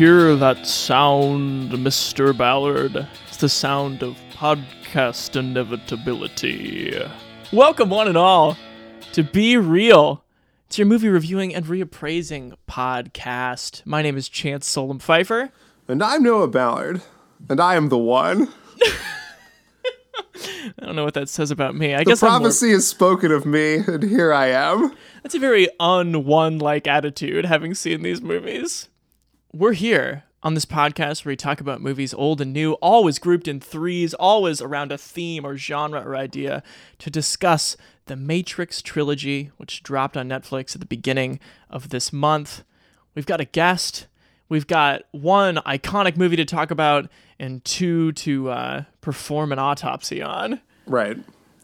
hear that sound, Mr. Ballard? It's the sound of podcast inevitability. Welcome, one and all, to Be Real. It's your movie reviewing and reappraising podcast. My name is Chance Solem-Pfeifer. And I'm Noah Ballard. And I am the one. I don't know what that says about me. I The guess I'm more, prophecy is spoken of me, and here I am. that's a very un-one like attitude. Having seen these movies, we're here on this podcast where we talk about movies old and new, always grouped in threes, always around a theme or genre or idea to discuss the Matrix trilogy, which dropped on Netflix at the beginning of this month. We've got a guest. We've got one iconic movie to talk about and two to uh, perform an autopsy on. Right.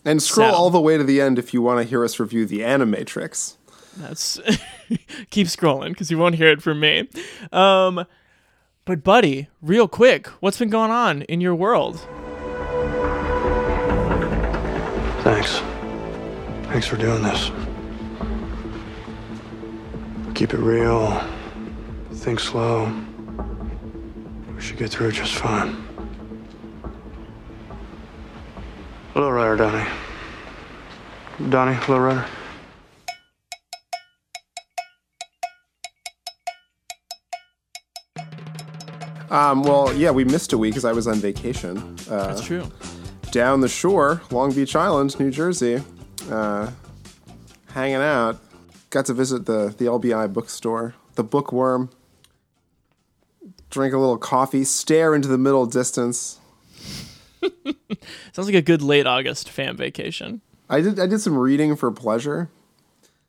And scroll So- all the way to the end if you want to hear us review The Animatrix. That's keep scrolling because you won't hear it from me. Um, but buddy, real quick, what's been going on in your world? Thanks. Thanks for doing this. Keep it real. Think slow. We should get through just fine. Hello, Rider Donnie. Donnie, hello, Rider. Um, well, yeah, we missed a week because I was on vacation. Uh, That's true. down the shore, Long Beach Island, New Jersey, uh, hanging out. Got to visit the, the LBI bookstore, the bookworm, drink a little coffee, stare into the middle distance. Sounds like a good late August fam vacation. I did I did some reading for pleasure.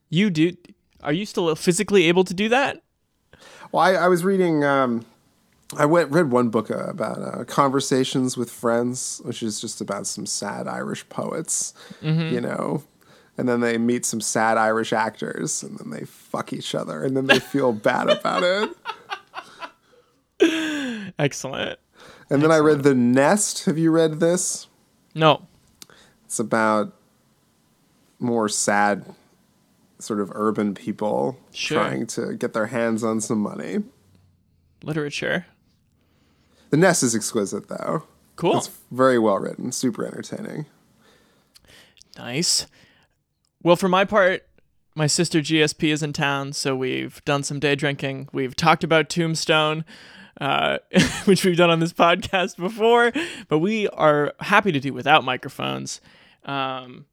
You do? Are you still physically able to do that? Well, I, I was reading. Um, I went read one book uh, about uh, conversations with friends, which is just about some sad Irish poets, you know, and then they meet some sad Irish actors, and then they fuck each other, and then they feel bad about it. Excellent. And then I read The Nest. Have you read this? No. It's about more sad, sort of urban people Sure. trying to get their hands on some money. Literature. The Nest is exquisite, though. Cool. It's very well written, super entertaining. Nice. Well, for my part, my sister GSP is in town, so we've done some day drinking. We've talked about Tombstone, uh, which we've done on this podcast before, but we are happy to do without microphones. Um,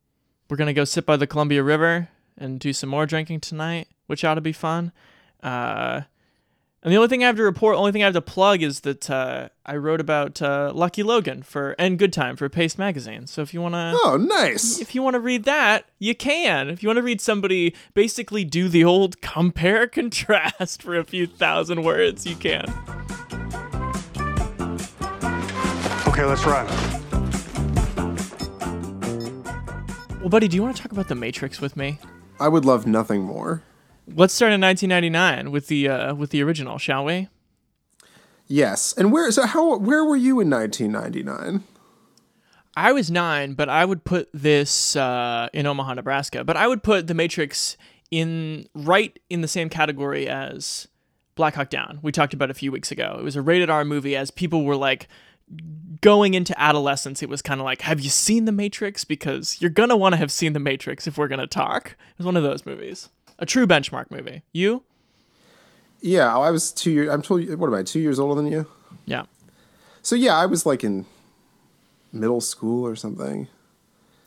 we're gonna go sit by the Columbia River and do some more drinking tonight, which ought to be fun. Uh, and the only thing I have to report, only thing I have to plug is that uh, I wrote about uh, Lucky Logan for and Good Time for Paste Magazine. So if you wanna, Oh, nice. if you want to read that, you can. If you want to read somebody basically do the old compare contrast for a few thousand words, you can. Okay, let's run. Well, buddy, do you want to talk about the Matrix with me? I would love nothing more. Let's start in 1999 with the uh, with the original, shall we? Yes. And where so how where were you in 1999? I was nine, but I would put this uh, in Omaha, Nebraska. But I would put the Matrix in right in the same category as Black Hawk Down. We talked about a few weeks ago. It was a rated R movie. As people were like going into adolescence, it was kind of like, "Have you seen the Matrix?" Because you're gonna want to have seen the Matrix if we're gonna talk. It was one of those movies, a true benchmark movie. You? Yeah, I was 2 years I'm told what am I? 2 years older than you? Yeah, So yeah, I was like in middle school or something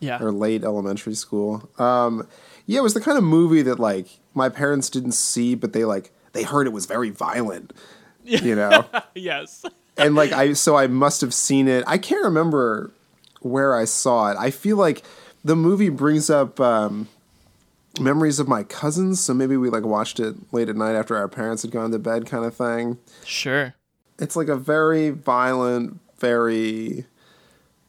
yeah. or late elementary school. Um yeah, it was the kind of movie that like my parents didn't see but they like they heard it was very violent. You know. yes. and like I so I must have seen it. I can't remember where I saw it. I feel like the movie brings up um, memories of my cousins. So maybe we like watched it late at night after our parents had gone to bed, kind of thing. Sure. It's like a very violent, very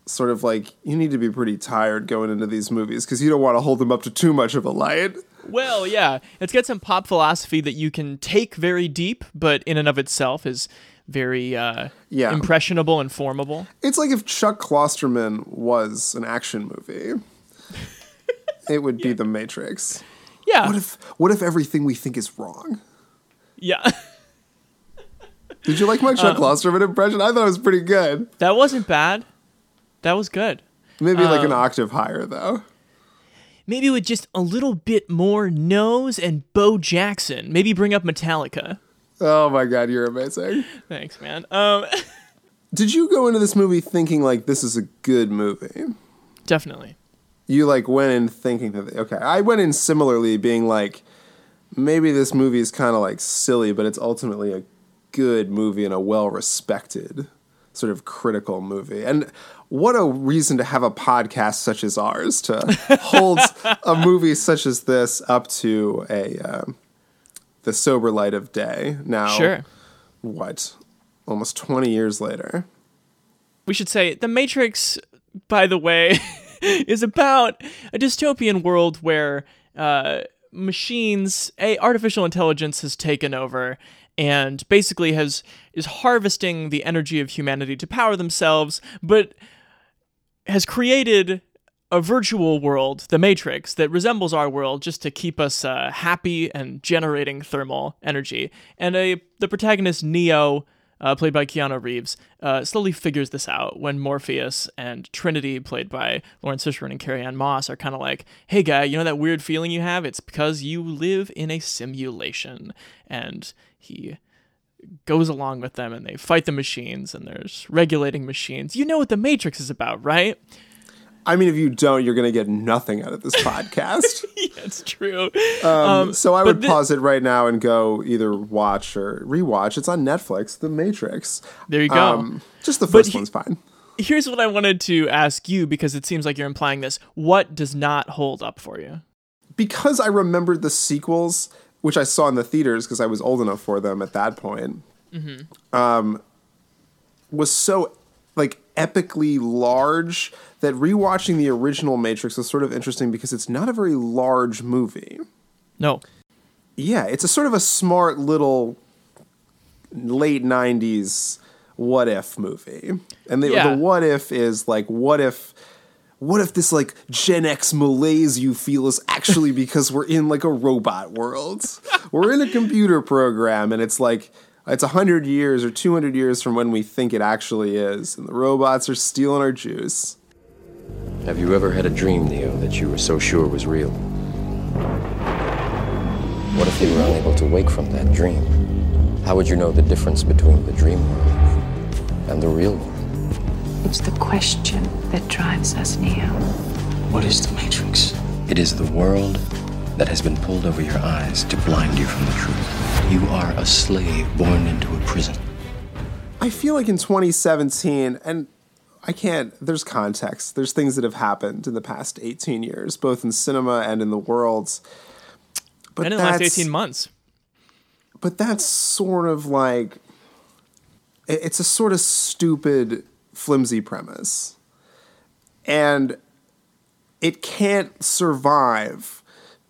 sort of like you need to be pretty tired going into these movies because you don't want to hold them up to too much of a light. Well, yeah, it's got some pop philosophy that you can take very deep, but in and of itself is very uh, Yeah. impressionable and formable. It's like if Chuck Klosterman was an action movie. It would be The Matrix. Yeah, What if what if everything we think is wrong? yeah, Did you like my Chuck Klosterman impression? I thought it was pretty good. that wasn't bad. That was good. Maybe like Um, an octave higher though. Maybe with just a little bit more nose and Bo Jackson. Maybe bring up Metallica. Oh my god, you're amazing. Thanks, man. Um, Did you go into this movie thinking like this is a good movie? definitely. You like went in thinking that okay. I went in similarly being like maybe this movie is kind of like silly, but it's ultimately a good movie and a well respected sort of critical movie. And what a reason to have a podcast such as ours to hold a movie such as this up to a um, the sober light of day. Now, Sure. what? Almost 20 years later. We should say The Matrix, by the way, is about a dystopian world where uh, machines, a artificial intelligence has taken over and basically has is harvesting the energy of humanity to power themselves, but has created a virtual world, the Matrix, that resembles our world just to keep us uh, happy and generating thermal energy. And a the protagonist Neo, uh, played by Keanu Reeves, uh, slowly figures this out when Morpheus and Trinity, played by Laurence Fishburne and Carrie Ann Moss, are kind of like, "Hey, guy, you know that weird feeling you have? It's because you live in a simulation." And he goes along with them and they fight the machines and there's regulating machines. You know what the Matrix is about, right? I mean, if you don't, you're going to get nothing out of this podcast. yeah, it's true. Um, so I would thi- pause it right now and go either watch or rewatch. It's on Netflix, The Matrix. There you go. Um, just the first he- one's fine. Here's what I wanted to ask you because it seems like you're implying this. What does not hold up for you? Because I remembered the sequels, which I saw in the theaters because I was old enough for them at that point, um, was so like epically large that rewatching the original Matrix was sort of interesting because it's not a very large movie. No. Yeah, it's a sort of a smart little late '90s what if movie, and the, Yeah. the what if is like what if. What if this like Gen X malaise you feel is actually because we're in like a robot world? we're in a computer program and it's like it's 100 years or 200 years from when we think it actually is and the robots are stealing our juice. Have you ever had a dream, Neo, that you were so sure was real? What if you were unable to wake from that dream? How would you know the difference between the dream world and the real world? It's the question that drives us, Neo. What is the Matrix? It is the world that has been pulled over your eyes to blind you from the truth. You are a slave born into a prison. I feel like in 2017, and I can't, there's context. There's things that have happened in the past 18 years, both in cinema and in the world. But and in the last 18 months. But that's sort of like, it's a sort of stupid, flimsy premise. And it can't survive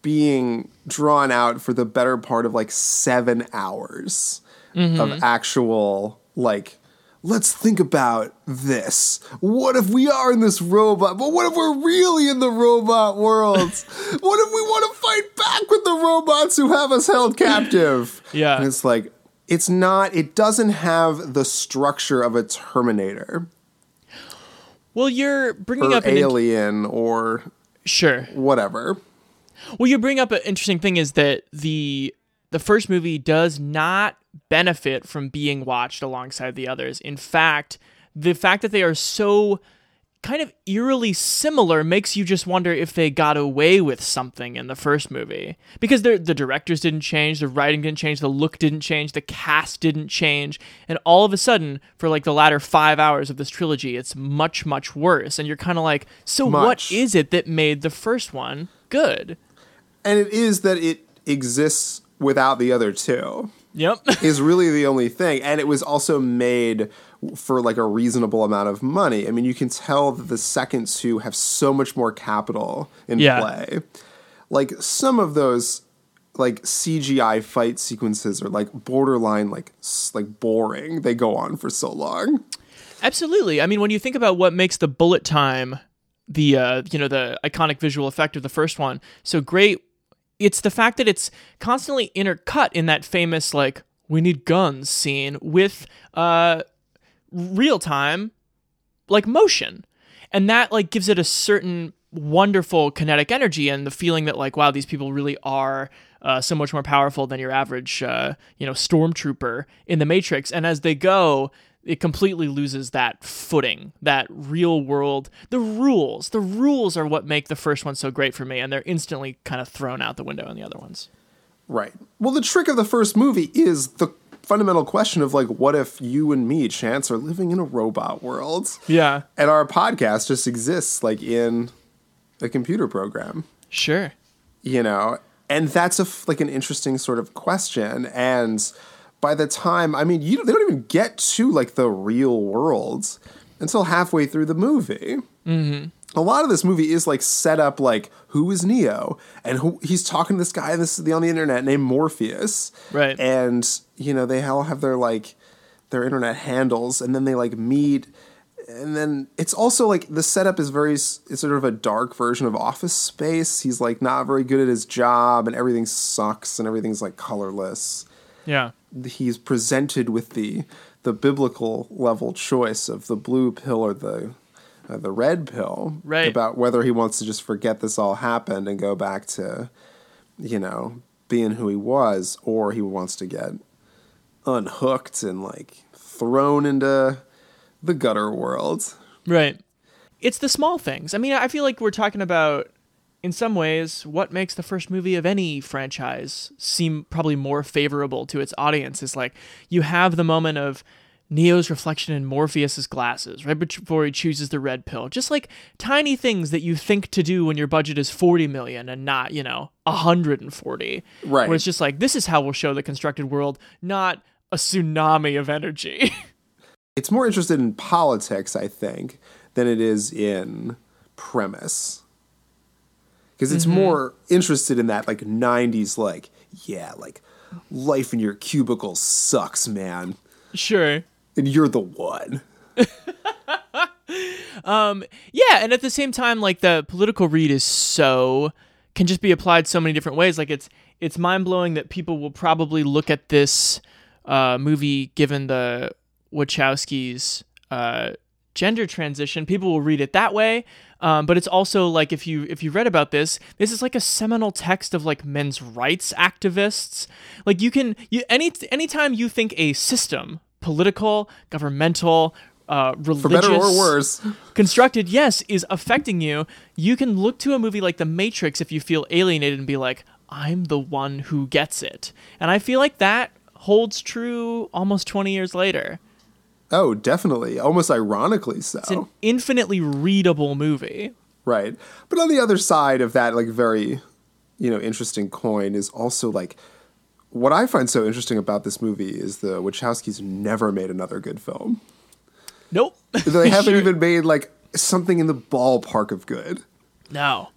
being drawn out for the better part of like seven hours of mm-hmm. actual like let's think about this. What if we are in this robot but what if we're really in the robot world? What if we want to fight back with the robots who have us held captive? Yeah. and it's like it's not it doesn't have the structure of a terminator. Well, you're bringing or up an in- alien or sure. whatever Well, you bring up an interesting thing is that the the first movie does not benefit from being watched alongside the others. In fact, the fact that they are so kind of eerily similar makes you just wonder if they got away with something in the first movie because the the directors didn't change, the writing didn't change, the look didn't change, the cast didn't change, and all of a sudden for like the latter 5 hours of this trilogy, it's much much worse and you're kind of like, so what Much. is it that made the first one good? And it is that it exists without the other two. Yep. is really the only thing. And it was also made for like a reasonable amount of money. I mean, you can tell that the second two have so much more capital in Yeah. play. Like some of those like CGI fight sequences are like borderline like like boring. They go on for so long. Absolutely. I mean, when you think about what makes the bullet time the uh, you know the iconic visual effect of the first one so great, it's the fact that it's constantly intercut in that famous like we need guns scene with uh, real time like motion, and that like gives it a certain wonderful kinetic energy and the feeling that like wow these people really are uh, so much more powerful than your average uh, you know stormtrooper in the matrix. And as they go it completely loses that footing that real world the rules the rules are what make the first one so great for me and they're instantly kind of thrown out the window in the other ones Right. Well, the trick of the first movie is the fundamental question of like, what if you and me, Chance, are living in a robot world? yeah And our podcast just exists like in a computer program, sure you know? And that's a like an interesting sort of question. And by the time, I mean, you they don't even get to like the real world until halfway through the movie. Mm-hmm. A lot of this movie is like set up like who is Neo and who he's talking to this guy this on the internet named Morpheus, Right. And you know they all have their like their internet handles, and then they like meet and then it's also like the setup is very it's sort of a dark version of office space he's like not very good at his job and everything sucks and everything's like colorless yeah he's presented with the the biblical level choice of the blue pill or the uh, the red pill Right. about whether he wants to just forget this all happened and go back to you know being who he was or he wants to get unhooked and like thrown into the gutter world Right. It's the small things. I mean, I feel like we're talking about, in some ways, what makes the first movie of any franchise seem probably more favorable to its audience is like you have the moment of Neo's reflection in Morpheus's glasses right before he chooses the red pill. Just like tiny things that you think to do when your budget is 40 million and not, you know, 140. Right. Where it's just like, this is how we'll show the constructed world, not a tsunami of energy. it's more interested in politics, I think, than it is in premise. Because it's more interested in that like '90s, like yeah, like life in your cubicle sucks, man, sure. and you're the one. Yeah, and at the same time, like the political read is so can just be applied so many different ways. Like it's it's mind blowing that people will probably look at this uh, movie given the Wachowskis' uh, gender transition. People will read it that way. Um, but it's also like if you if you read about this, this is like a seminal text of like men's rights activists. Like you can you any anytime you think a system, political, governmental, uh, religious, For better or worse, constructed, yes, is affecting you, you can look to a movie like The Matrix if you feel alienated and be like, I'm the one who gets it. And I feel like that holds true almost 20 years later. Oh, definitely, almost ironically so. It's an infinitely readable movie. Right. But on the other side of that, like very, you know, interesting coin is also like what I find so interesting about this movie is the Wachowskis never made another good film. Nope. They haven't Sure. even made like something in the ballpark of good. No.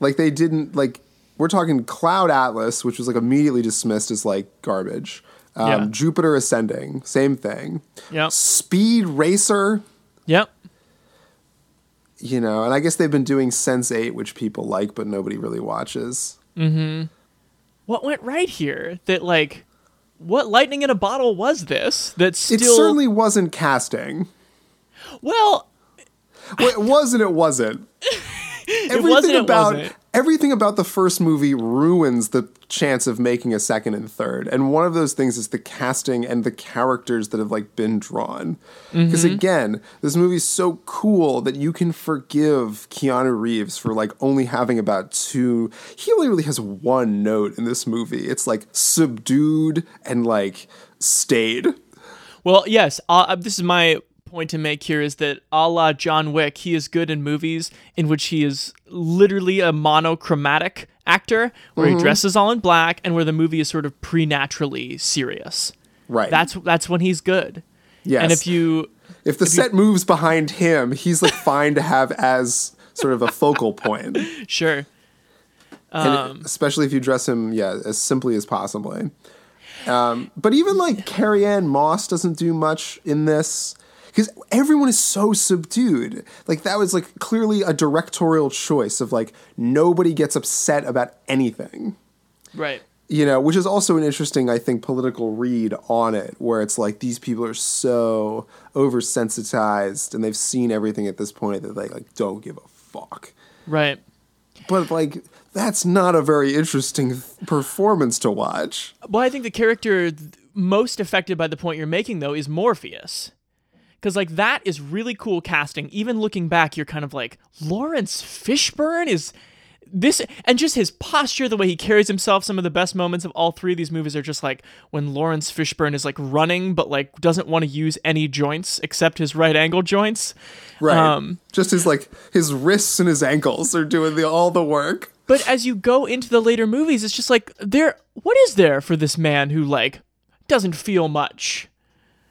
Like they didn't like we're talking Cloud Atlas, which was like immediately dismissed as like garbage. Um, Yeah. Jupiter Ascending, same thing. Yeah. Speed Racer, Yep. you know, and I guess they've been doing Sense 8, which people like, but nobody really watches. What went right here? That, like, what lightning in a bottle was this? That still. It certainly wasn't casting. Well, Well, it was and it wasn't. Everything wasn't, it wasn't. Everything about the first movie ruins the chance of making a second and third. And one of those things is the casting and the characters that have like been drawn. Because Mm-hmm. again, this movie's so cool that you can forgive Keanu Reeves for like only having about two. He only really has one note in this movie. It's like subdued and like staid. Well, yes. Uh, this is my point to make here is that a la John Wick, he is good in movies in which he is literally a monochromatic actor, where Mm-hmm. he dresses all in black and where the movie is sort of preternaturally serious. Right. That's that's when he's good. yes. And if you if the set moves behind him, he's like fine to have as sort of a focal point. sure, Um, especially if you dress him, yeah, as simply as possibly. Um, but even like Carrie Ann Moss doesn't do much in this because everyone is so subdued. Like that was like clearly a directorial choice of like nobody gets upset about anything. right. You know, which is also an interesting, I think, political read on it, where it's like these people are so oversensitized and they've seen everything at this point that they like don't give a fuck. Right. But like that's not a very interesting performance to watch. Well, I think the character th- most affected by the point you're making, though, is Morpheus. Because, like, that is really cool casting. Even looking back, you're kind of like, Laurence Fishburne is this. And just his posture, the way he carries himself, some of the best moments of all three of these movies are just like when Laurence Fishburne is like running, but like doesn't want to use any joints except his right angle joints. Right. Um, Just his like his wrists and his ankles are doing the all the work. But as you go into the later movies, it's just like, there, what is there for this man who, like, doesn't feel much?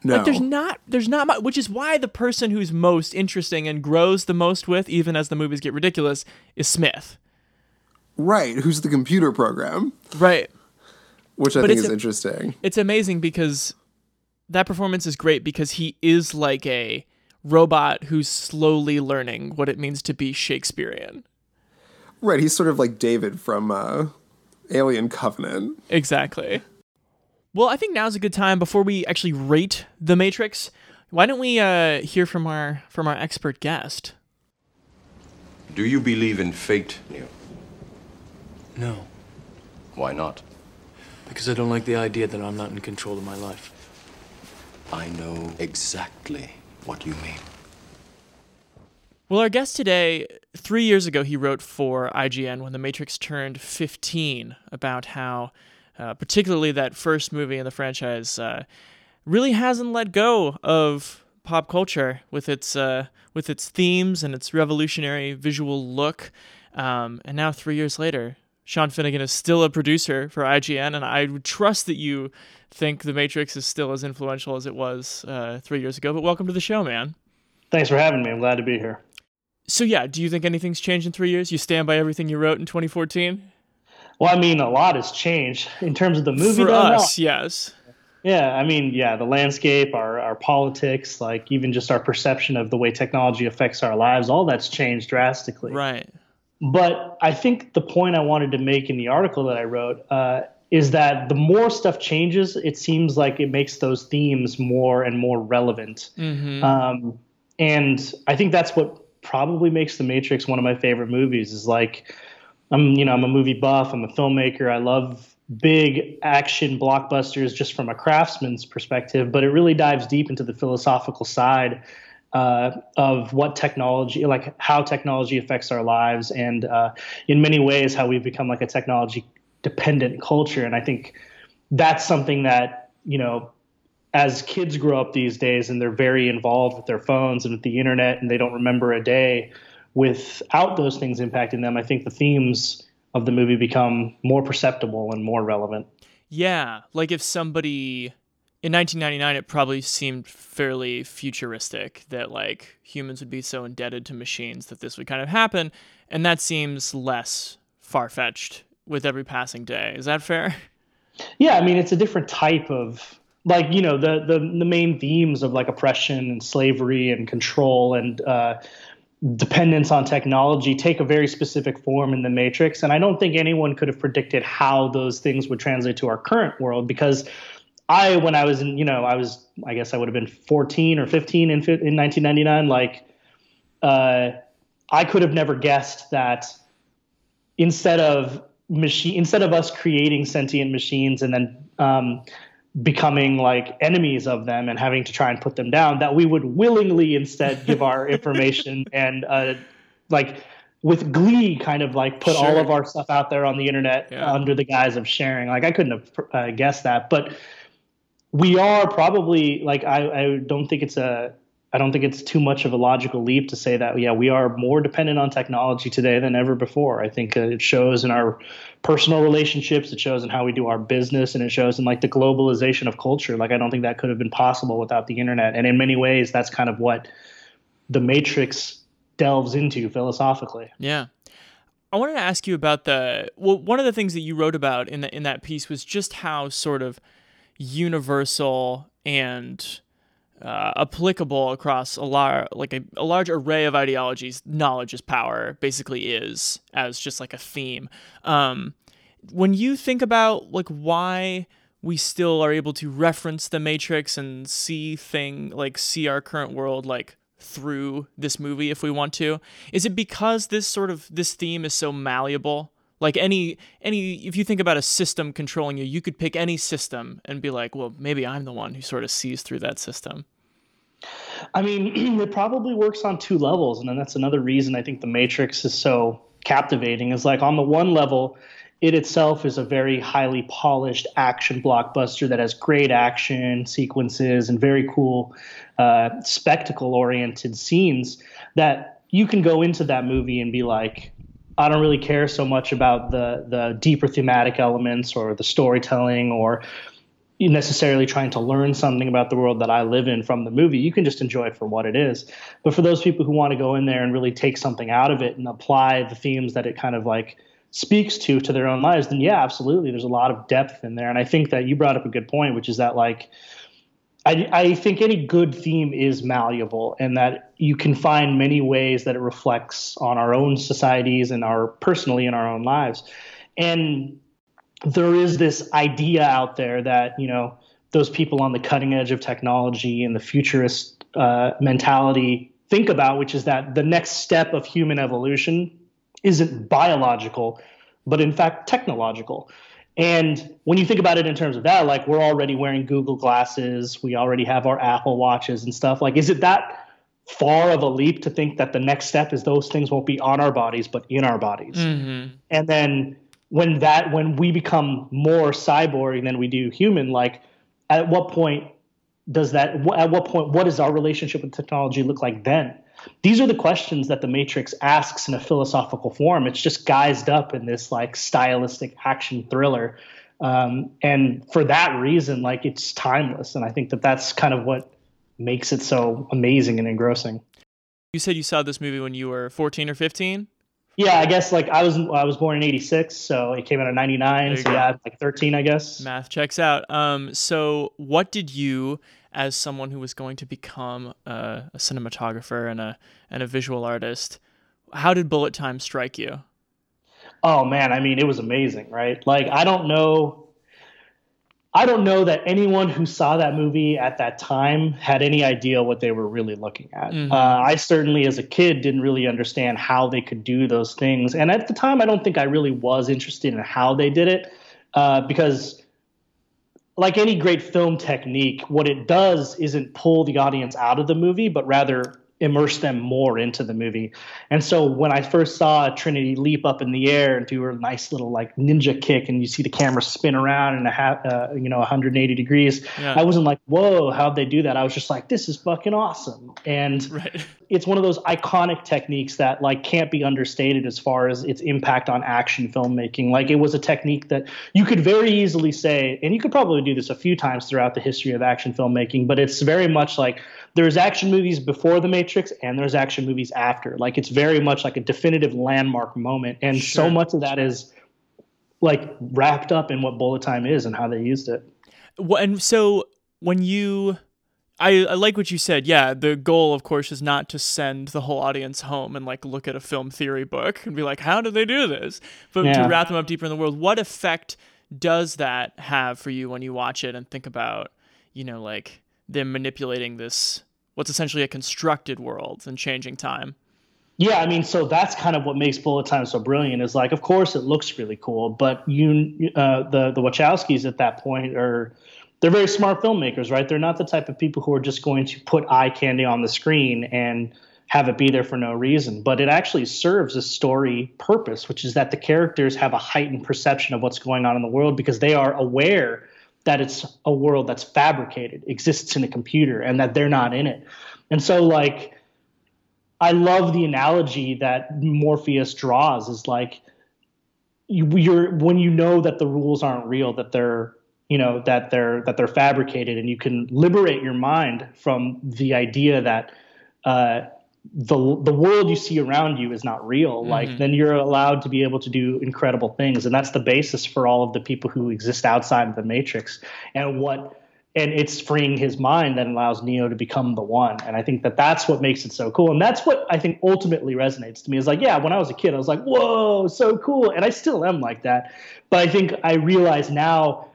No. Like there's not there's not much, which is why the person who's most interesting and grows the most with, even as the movies get ridiculous, is Smith. right, who's the computer program, Right. which I But think is a- interesting. It's amazing because that performance is great because he is like a robot who's slowly learning what it means to be Shakespearean. Right, he's sort of like David from uh, Alien Covenant. Exactly. Well, I think now's a good time before we actually rate The Matrix. Why don't we uh, hear from our from our expert guest? Do you believe in fate, Neo? No, Why not? because I don't like the idea that I'm not in control of my life. I know exactly what you mean. Well, our guest today, three years ago, he wrote for IGN when The Matrix turned 15 about how, uh, particularly that first movie in the franchise, uh, really hasn't let go of pop culture with its uh, with its themes and its revolutionary visual look. Um, and now, three years later, Sean Finnegan is still a producer for IGN, and I would trust that you think The Matrix is still as influential as it was uh, three years ago. But welcome to the show, man. Thanks for having me. I'm glad to be here. So yeah, do you think anything's changed in three years? You stand by everything you wrote in 2014? Well, I mean, a lot has changed in terms of the movie. For us, yes. Yeah, I mean, yeah, the landscape, our, our politics, like even just our perception of the way technology affects our lives, all that's changed drastically. Right. But I think the point I wanted to make in the article that I wrote uh, is that the more stuff changes, it seems like it makes those themes more and more relevant. Um, and I think that's what probably makes The Matrix one of my favorite movies. Is like, I'm you know I'm a movie buff. I'm a filmmaker. I love big action blockbusters just from a craftsman's perspective, but it really dives deep into the philosophical side uh, of what technology, like how technology affects our lives, and uh, in many ways how we've become like a technology dependent culture. And I think that's something that you know as kids grow up these days and they're very involved with their phones and with the internet and they don't remember a day without those things impacting them, I think the themes of the movie become more perceptible and more relevant. Yeah, like if somebody in 1999 it probably seemed fairly futuristic that like humans would be so indebted to machines that this would kind of happen and that seems less far-fetched with every passing day. Is that fair? Yeah, I mean it's a different type of like you know the the the main themes of like oppression and slavery and control and uh, dependence on technology take a very specific form in the Matrix, and I don't think anyone could have predicted how those things would translate to our current world because I when I was in you know I was I guess I would have been 14 or 15 in in 1999 like uh, I could have never guessed that instead of machine instead of us creating sentient machines and then um, becoming like enemies of them and having to try and put them down that we would willingly instead give our information and uh, like with glee kind of like put all of our stuff out there on the internet Yeah. under the guise of sharing like i couldn't have uh, guessed that but we are probably like I, I don't think it's a I don't think it's too much of a logical leap to say that yeah we are more dependent on technology today than ever before. I think uh, it shows in our personal relationships, it shows in how we do our business, and it shows in like the globalization of culture. Like I don't think that could have been possible without the internet. And in many ways, that's kind of what the Matrix delves into philosophically. Yeah. I wanted to ask you about the well one of the things that you wrote about in the, in that piece was just how sort of universal and uh, applicable across a large like a, a large array of ideologies knowledge is power basically is as just like a theme. Um, when you think about like why we still are able to reference the matrix and see thing like see our current world like through this movie if we want to is it because this sort of this theme is so malleable like any any if you think about a system controlling you you could pick any system and be like well maybe i'm the one who sort of sees through that system. I mean it probably works on two levels and then that's another reason i think the matrix is so captivating is like on the one level it itself is a very highly polished action blockbuster that has great action sequences and very cool uh, spectacle oriented scenes that you can go into that movie and be like I don't really care so much about the the deeper thematic elements or the storytelling or necessarily trying to learn something about the world that I live in from the movie. You can just enjoy it for what it is. But for those people who want to go in there and really take something out of it and apply the themes that it kind of like speaks to to their own lives, then yeah, absolutely. There's a lot of depth in there. And I think that you brought up a good point, which is that like I, I think any good theme is malleable and that you can find many ways that it reflects on our own societies and our personally in our own lives. And there is this idea out there that, you know, those people on the cutting edge of technology and the futurist uh, mentality think about, which is that the next step of human evolution isn't biological, but in fact technological. And when you think about it in terms of that, like we're already wearing Google glasses, we already have our Apple watches and stuff. Like, is it that far of a leap to think that the next step is those things won't be on our bodies, but in our bodies? Mm-hmm. And then when that, when we become more cyborg than we do human, like at what point does that, at what point, what does our relationship with technology look like then? These are the questions that the Matrix asks in a philosophical form. It's just guised up in this like stylistic action thriller. Um, and for that reason, like it's timeless. And I think that that's kind of what makes it so amazing and engrossing. You said you saw this movie when you were 14 or 15? Yeah, I guess like I was I was born in '86, so it came out in '99. So go. yeah, like 13, I guess. Math checks out. Um, so what did you as someone who was going to become a, a cinematographer and a and a visual artist. How did Bullet Time strike you? Oh man, I mean, it was amazing, right? Like I don't know I don't know that anyone who saw that movie at that time had any idea what they were really looking at. Mm-hmm. Uh, I certainly, as a kid, didn't really understand how they could do those things. And at the time, I don't think I really was interested in how they did it uh, because like any great film technique, what it does isn't pull the audience out of the movie, but rather immerse them more into the movie. And so when I first saw Trinity leap up in the air and do her nice little like ninja kick, and you see the camera spin around and a ha- uh, you know 180 degrees, yeah. I wasn't like, whoa, how'd they do that? I was just like, this is fucking awesome. And right. it's one of those iconic techniques that like can't be understated as far as its impact on action filmmaking. Like it was a technique that you could very easily say, and you could probably do this a few times throughout the history of action filmmaking, but it's very much like there's action movies before the Matrix and there's action movies after. Like it's very much like a definitive landmark moment, and sure. so much of that is like wrapped up in what bullet time is and how they used it. Well, and so when you I, I like what you said. Yeah, the goal, of course, is not to send the whole audience home and like look at a film theory book and be like, "How do they do this?" But yeah. to wrap them up deeper in the world. What effect does that have for you when you watch it and think about, you know, like them manipulating this what's essentially a constructed world and changing time. Yeah, I mean, so that's kind of what makes Bullet Time so brilliant. Is like, of course, it looks really cool, but you, uh, the the Wachowskis at that point are they're very smart filmmakers, right? They're not the type of people who are just going to put eye candy on the screen and have it be there for no reason. But it actually serves a story purpose, which is that the characters have a heightened perception of what's going on in the world because they are aware that it's a world that's fabricated, exists in a computer, and that they're not in it. And so, like, I love the analogy that Morpheus draws is like, you, you're when you know that the rules aren't real, that they're you know that they're that they're fabricated, and you can liberate your mind from the idea that uh, the the world you see around you is not real. Mm-hmm. like then you're allowed to be able to do incredible things. And that's the basis for all of the people who exist outside of the matrix and what and it's freeing his mind that allows neo to become the one. And i think that that's what makes it so cool. And that's what i think ultimately resonates to me. Is like yeah when i was a kid i was like whoa so cool. And i still am like that. But i think i realize now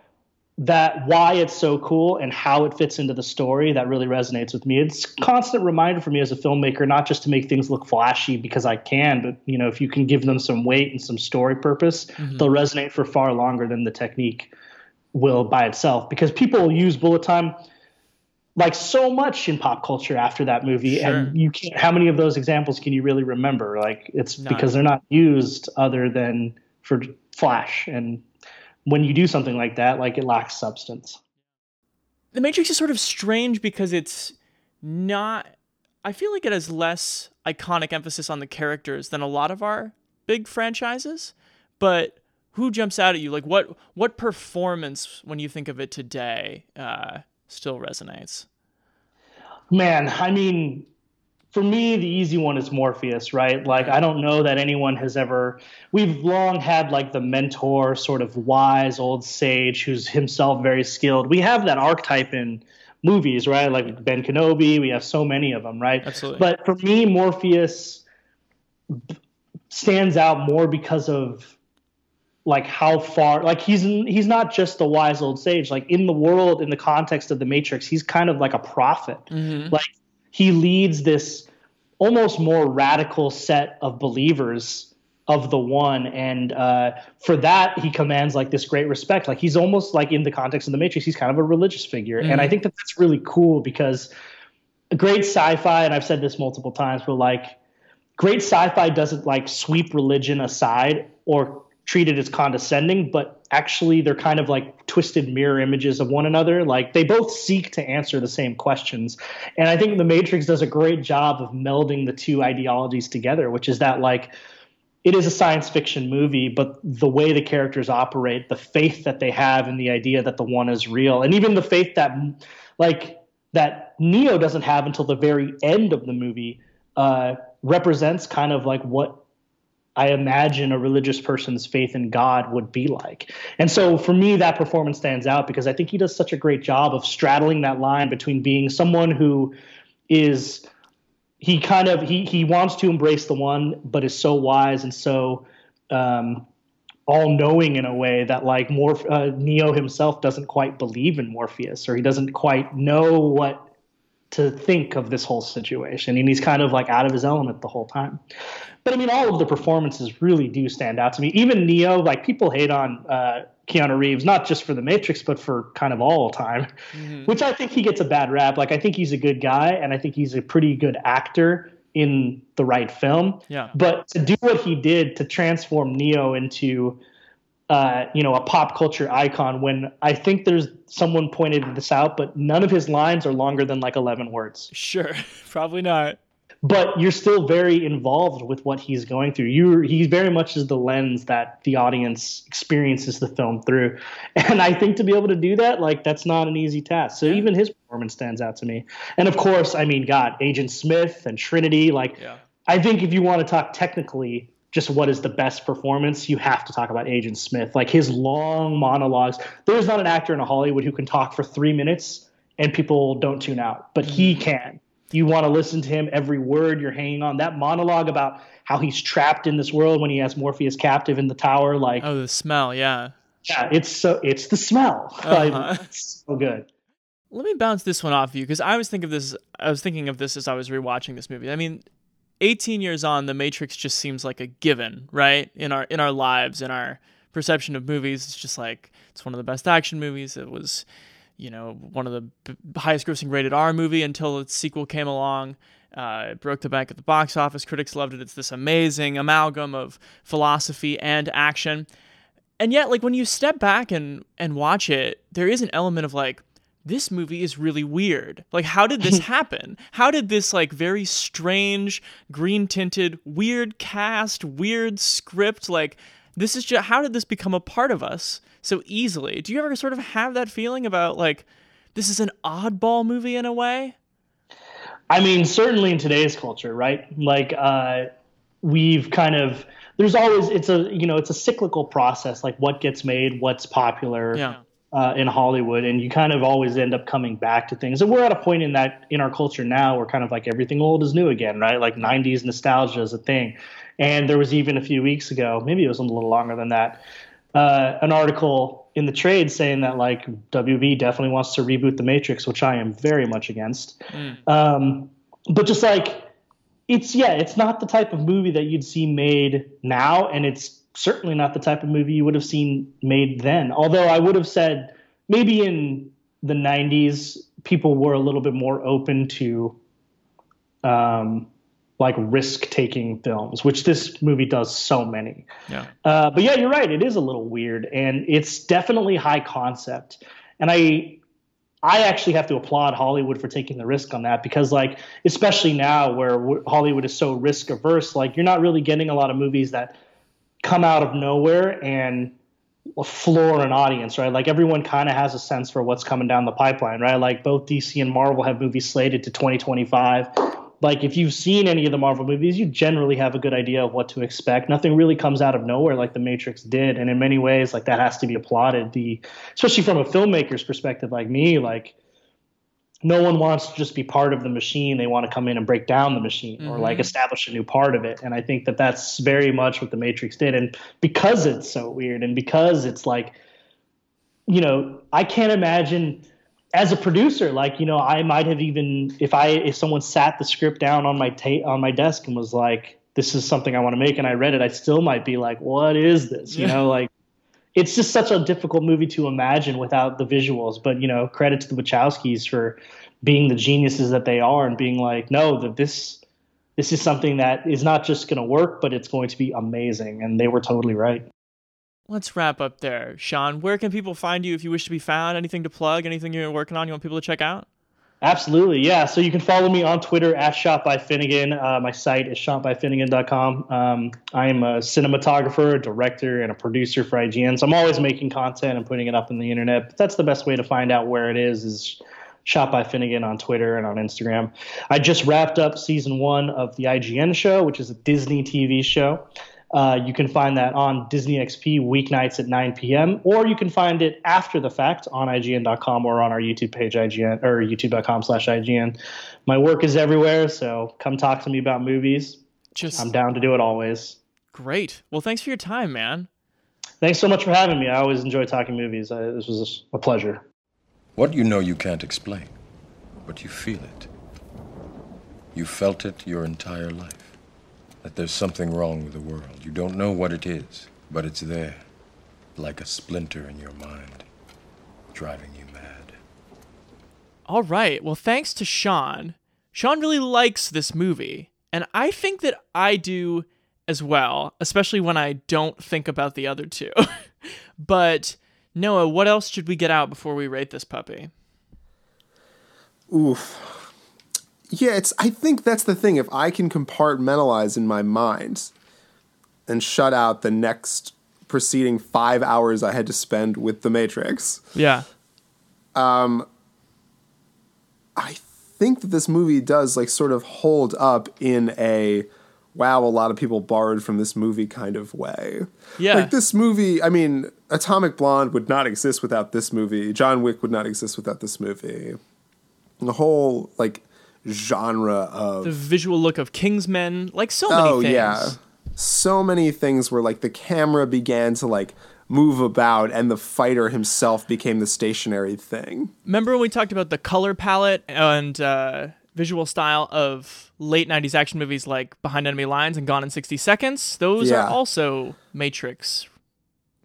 that why it's so cool and how it fits into the story that really resonates with me. It's a constant reminder for me as a filmmaker, not just to make things look flashy because I can, but you know, if you can give them some weight and some story purpose, mm-hmm. they'll resonate for far longer than the technique will by itself. Because people use bullet time like so much in pop culture after that movie, sure. and you can't. How many of those examples can you really remember? Like it's None. because they're not used other than for flash and when you do something like that, like it lacks substance. The Matrix is sort of strange because it's not. I feel like it has less iconic emphasis on the characters than a lot of our big franchises. But who jumps out at you? Like what what performance when you think of it today uh, still resonates? Man, I mean, for me, the easy one is Morpheus, right? Like, I don't know that anyone has ever. We've long had like the mentor, sort of wise old sage who's himself very skilled. We have that archetype in movies, right? Like Ben Kenobi, we have so many of them, right? Absolutely. But for me, Morpheus stands out more because of like how far like he's he's not just the wise old sage like in the world in the context of the matrix he's kind of like a prophet mm-hmm. like he leads this almost more radical set of believers of the one and uh, for that he commands like this great respect like he's almost like in the context of the matrix he's kind of a religious figure mm-hmm. and i mm-hmm. think that that's really cool because great sci-fi and i've said this multiple times but like great sci-fi doesn't like sweep religion aside or treated as condescending, but actually they're kind of like twisted mirror images of one another. Like they both seek to answer the same questions. And I think The Matrix does a great job of melding the two ideologies together, which is that like it is a science fiction movie, but the way the characters operate, the faith that they have in the idea that the one is real, and even the faith that like that Neo doesn't have until the very end of the movie uh, represents kind of like what I imagine a religious person's faith in God would be like. And so for me, that performance stands out because I think he does such a great job of straddling that line between being someone who is he kind of he he wants to embrace the one, but is so wise and so um, all knowing in a way that like Morph- uh, Neo himself doesn't quite believe in Morpheus or he doesn't quite know what to think of this whole situation and he's kind of like out of his element the whole time but I mean, all of the performances really do stand out to me. Even Neo, like people hate on uh, Keanu Reeves, not just for The Matrix, but for kind of all time, mm-hmm. which I think he gets a bad rap. Like I think he's a good guy, and I think he's a pretty good actor in the right film. Yeah. But to do what he did to transform Neo into uh, you know, a pop culture icon when I think there's someone pointed this out, but none of his lines are longer than like 11 words. Sure. Probably not but you're still very involved with what he's going through. You he very much is the lens that the audience experiences the film through, and I think to be able to do that, like that's not an easy task. So even his performance stands out to me. And of course, I mean, God, Agent Smith and Trinity, like yeah. I think if you want to talk technically. Just what is the best performance? You have to talk about Agent Smith. Like his long monologues. There's not an actor in Hollywood who can talk for three minutes and people don't tune out, but he mm-hmm. can you want to listen to him every word you're hanging on. That monologue about how he's trapped in this world when he has morpheus captive in the tower like oh the smell yeah. Yeah it's so it's the smell. Uh-huh. it's so good. Let me bounce this one off of you because i was thinking of this i was thinking of this as i was rewatching this movie. I mean 18 years on the matrix just seems like a given right? In our in our lives in our perception of movies it's just like it's one of the best action movies. It was you know, one of the b- highest grossing rated R movie until its sequel came along. Uh, it broke the bank at the box office. Critics loved it. It's this amazing amalgam of philosophy and action. And yet, like when you step back and and watch it, there is an element of like, this movie is really weird. Like, how did this happen? How did this like very strange, green tinted, weird cast, weird script, like this is just how did this become a part of us so easily? Do you ever sort of have that feeling about like this is an oddball movie in a way? I mean, certainly in today's culture, right? Like, uh, we've kind of there's always it's a you know it's a cyclical process. Like what gets made, what's popular. Yeah. Uh, in Hollywood, and you kind of always end up coming back to things. And we're at a point in that in our culture now where kind of like everything old is new again, right? Like '90s nostalgia is a thing. And there was even a few weeks ago, maybe it was a little longer than that, uh, an article in the trade saying that like WB definitely wants to reboot the Matrix, which I am very much against. Um, but just like it's yeah, it's not the type of movie that you'd see made now, and it's certainly not the type of movie you would have seen made then. Although I would have said maybe in the '90s, people were a little bit more open to um, like risk taking films, which this movie does so many. Yeah. Uh, but yeah, you're right. It is a little weird, and it's definitely high concept. And I, I actually have to applaud Hollywood for taking the risk on that because, like, especially now where Hollywood is so risk averse, like you're not really getting a lot of movies that come out of nowhere and floor an audience, right? Like everyone kind of has a sense for what's coming down the pipeline, right? Like both DC and Marvel have movies slated to 2025 like if you've seen any of the Marvel movies, you generally have a good idea of what to expect. Nothing really comes out of nowhere like the Matrix did, and in many ways, like that has to be applauded. The especially from a filmmaker's perspective, like me, like no one wants to just be part of the machine. They want to come in and break down the machine or like mm-hmm. establish a new part of it. And I think that that's very much what the Matrix did. And because it's so weird, and because it's like, you know, I can't imagine as a producer, like you know, I might have even if I if someone sat the script down on my ta- on my desk and was like, "This is something I want to make," and I read it, I still might be like, "What is this?" You know, like it's just such a difficult movie to imagine without the visuals. But you know, credit to the Wachowskis for being the geniuses that they are and being like, "No, that this this is something that is not just going to work, but it's going to be amazing," and they were totally right. Let's wrap up there. Sean, where can people find you if you wish to be found? Anything to plug? Anything you're working on you want people to check out? Absolutely, yeah. So you can follow me on Twitter at Shot by Finnegan. Uh, my site is shotbyfinnegan.com. Um, I am a cinematographer, a director, and a producer for IGN. So I'm always making content and putting it up on the internet. But that's the best way to find out where it is. Is Shot by Finnegan on Twitter and on Instagram. I just wrapped up season one of the IGN show, which is a Disney TV show. Uh, you can find that on Disney XD weeknights at 9 p.m. or you can find it after the fact on IGN.com or on our YouTube page, IGN or YouTube.com slash IGN. My work is everywhere, so come talk to me about movies. Just I'm down to do it always. great. Well, thanks for your time, man. Thanks so much for having me. I always enjoy talking movies. I, this was a pleasure. What you know you can't explain, but you feel it. You felt it your entire life. That there's something wrong with the world. You don't know what it is, but it's there, like a splinter in your mind, driving you mad. All right. Well, thanks to Sean. Sean really likes this movie, and I think that I do as well, especially when I don't think about the other two. but Noah, what else should we get out before we rate this puppy? Oof. Yeah, it's. I think that's the thing. If I can compartmentalize in my mind and shut out the next preceding five hours I had to spend with the Matrix, Yeah. Um I think that this movie does like sort of hold up in a wow, a lot of people borrowed from this movie kind of way. Yeah. Like this movie, I mean, Atomic Blonde would not exist without this movie. John Wick would not exist without this movie. The whole like genre of The visual look of Kingsman, like so many oh things. yeah, so many things where like the camera began to like move about and the fighter himself became the stationary thing. Remember when we talked about the color palette and uh, visual style of late 90s action movies like Behind Enemy Lines and Gone in 60 Seconds? Those Yeah. are also Matrix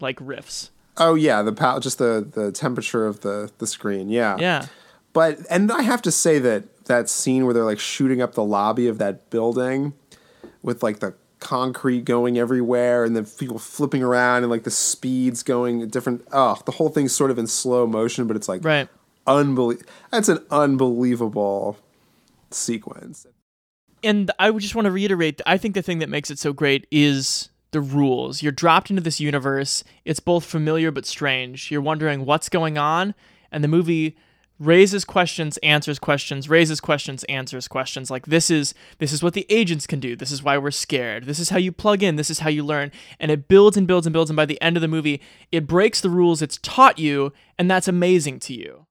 like riffs. Oh yeah, the pal- just the the temperature of the the screen. Yeah. Yeah. But and I have to say that that scene where they're like shooting up the lobby of that building with like the concrete going everywhere and then people flipping around and like the speeds going different oh the whole thing's sort of in slow motion but it's like Right. unbelievable that's an unbelievable sequence and I would just want to reiterate I think the thing that makes it so great is the rules. You're dropped into this universe. It's both familiar but strange. You're wondering what's going on, and the movie raises questions, answers questions, raises questions, answers questions. Like this is this is what the agents can do. This is why we're scared. This is how you plug in. This is how you learn. And it builds and builds and builds and by the end of the movie, it breaks the rules it's taught you, and that's amazing to you.